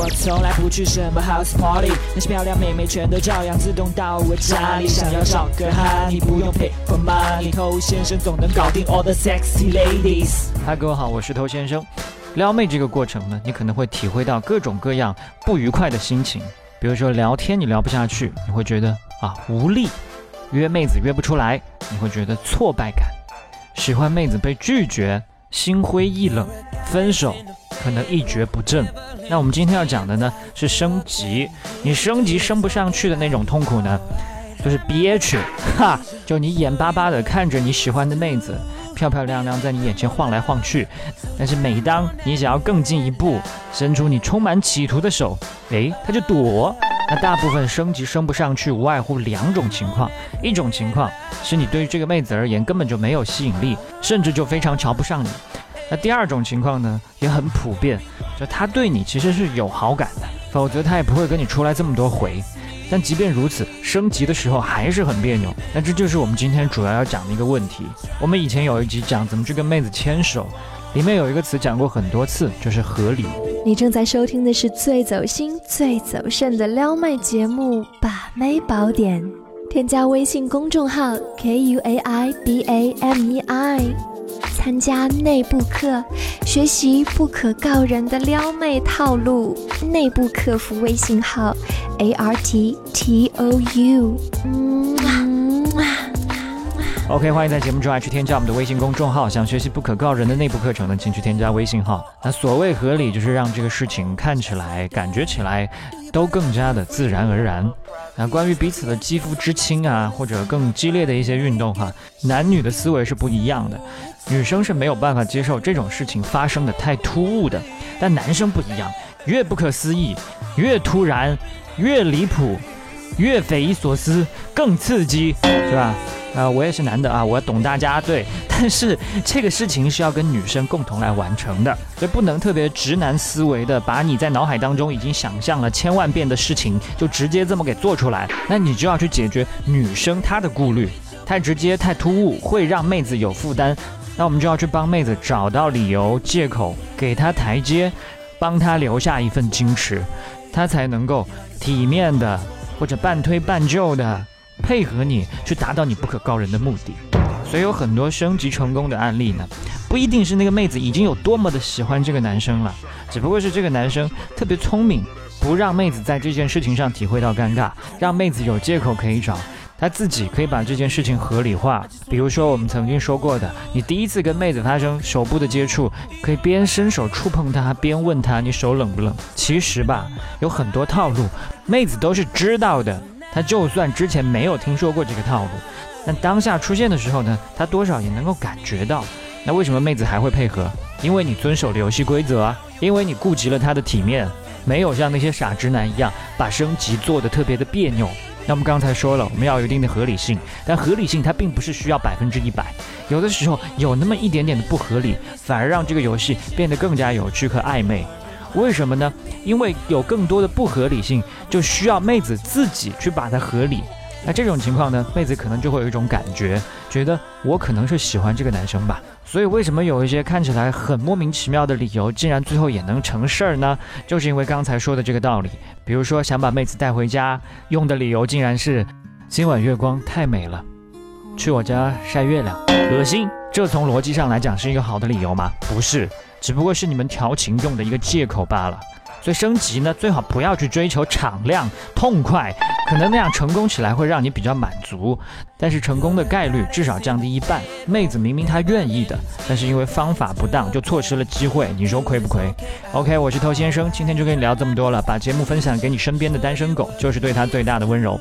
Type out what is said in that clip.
我从来不去什么 house party，那些漂亮妹妹全都照样自动到我家里。想要找个哈，你不用 pay for money，偷先生总能搞定 all the sexy ladies。嗨，各位好，我是偷先生。撩妹这个过程呢，你可能会体会到各种各样不愉快的心情，比如说聊天你聊不下去，你会觉得啊无力；约妹子约不出来，你会觉得挫败感；喜欢妹子被拒绝，心灰意冷；分手可能一蹶不振。那我们今天要讲的呢是升级，你升级升不上去的那种痛苦呢，就是憋屈，哈，就你眼巴巴的看着你喜欢的妹子。漂漂亮亮在你眼前晃来晃去，但是每当你想要更进一步，伸出你充满企图的手，诶，他就躲。那大部分升级升不上去，无外乎两种情况：一种情况是你对于这个妹子而言根本就没有吸引力，甚至就非常瞧不上你；那第二种情况呢，也很普遍，就他对你其实是有好感的，否则他也不会跟你出来这么多回。但即便如此，升级的时候还是很别扭。那这就是我们今天主要要讲的一个问题。我们以前有一集讲怎么去跟妹子牵手，里面有一个词讲过很多次，就是合理。你正在收听的是最走心、最走肾的撩妹节目《把妹宝典》，添加微信公众号 k u a i b a m e i。参加内部课，学习不可告人的撩妹套路。内部客服微信号：a r t t o u。OK，欢迎在节目之外去添加我们的微信公众号。想学习不可告人的内部课程呢，请去添加微信号。那所谓合理，就是让这个事情看起来、感觉起来都更加的自然而然。那关于彼此的肌肤之亲啊，或者更激烈的一些运动哈，男女的思维是不一样的。女生是没有办法接受这种事情发生的太突兀的，但男生不一样，越不可思议，越突然，越离谱，越匪夷所思，更刺激，是吧？啊，我也是男的啊，我要懂大家对，但是这个事情是要跟女生共同来完成的，所以不能特别直男思维的，把你在脑海当中已经想象了千万遍的事情，就直接这么给做出来，那你就要去解决女生她的顾虑，太直接太突兀，会让妹子有负担。那我们就要去帮妹子找到理由、借口，给她台阶，帮她留下一份矜持，她才能够体面的或者半推半就的配合你，去达到你不可告人的目的。所以有很多升级成功的案例呢，不一定是那个妹子已经有多么的喜欢这个男生了，只不过是这个男生特别聪明，不让妹子在这件事情上体会到尴尬，让妹子有借口可以找。他自己可以把这件事情合理化，比如说我们曾经说过的，你第一次跟妹子发生手部的接触，可以边伸手触碰她，边问她你手冷不冷。其实吧，有很多套路，妹子都是知道的。她就算之前没有听说过这个套路，但当下出现的时候呢，他多少也能够感觉到。那为什么妹子还会配合？因为你遵守了游戏规则啊，因为你顾及了她的体面，没有像那些傻直男一样把升级做得特别的别扭。那我们刚才说了，我们要有一定的合理性，但合理性它并不是需要百分之一百，有的时候有那么一点点的不合理，反而让这个游戏变得更加有趣和暧昧。为什么呢？因为有更多的不合理性，就需要妹子自己去把它合理。那这种情况呢，妹子可能就会有一种感觉，觉得我可能是喜欢这个男生吧。所以为什么有一些看起来很莫名其妙的理由，竟然最后也能成事儿呢？就是因为刚才说的这个道理。比如说想把妹子带回家，用的理由竟然是今晚月光太美了，去我家晒月亮，恶心。这从逻辑上来讲是一个好的理由吗？不是，只不过是你们调情用的一个借口罢了。所以升级呢，最好不要去追求敞亮、痛快，可能那样成功起来会让你比较满足，但是成功的概率至少降低一半。妹子明明她愿意的，但是因为方法不当就错失了机会，你说亏不亏？OK，我是偷先生，今天就跟你聊这么多了，把节目分享给你身边的单身狗，就是对他最大的温柔。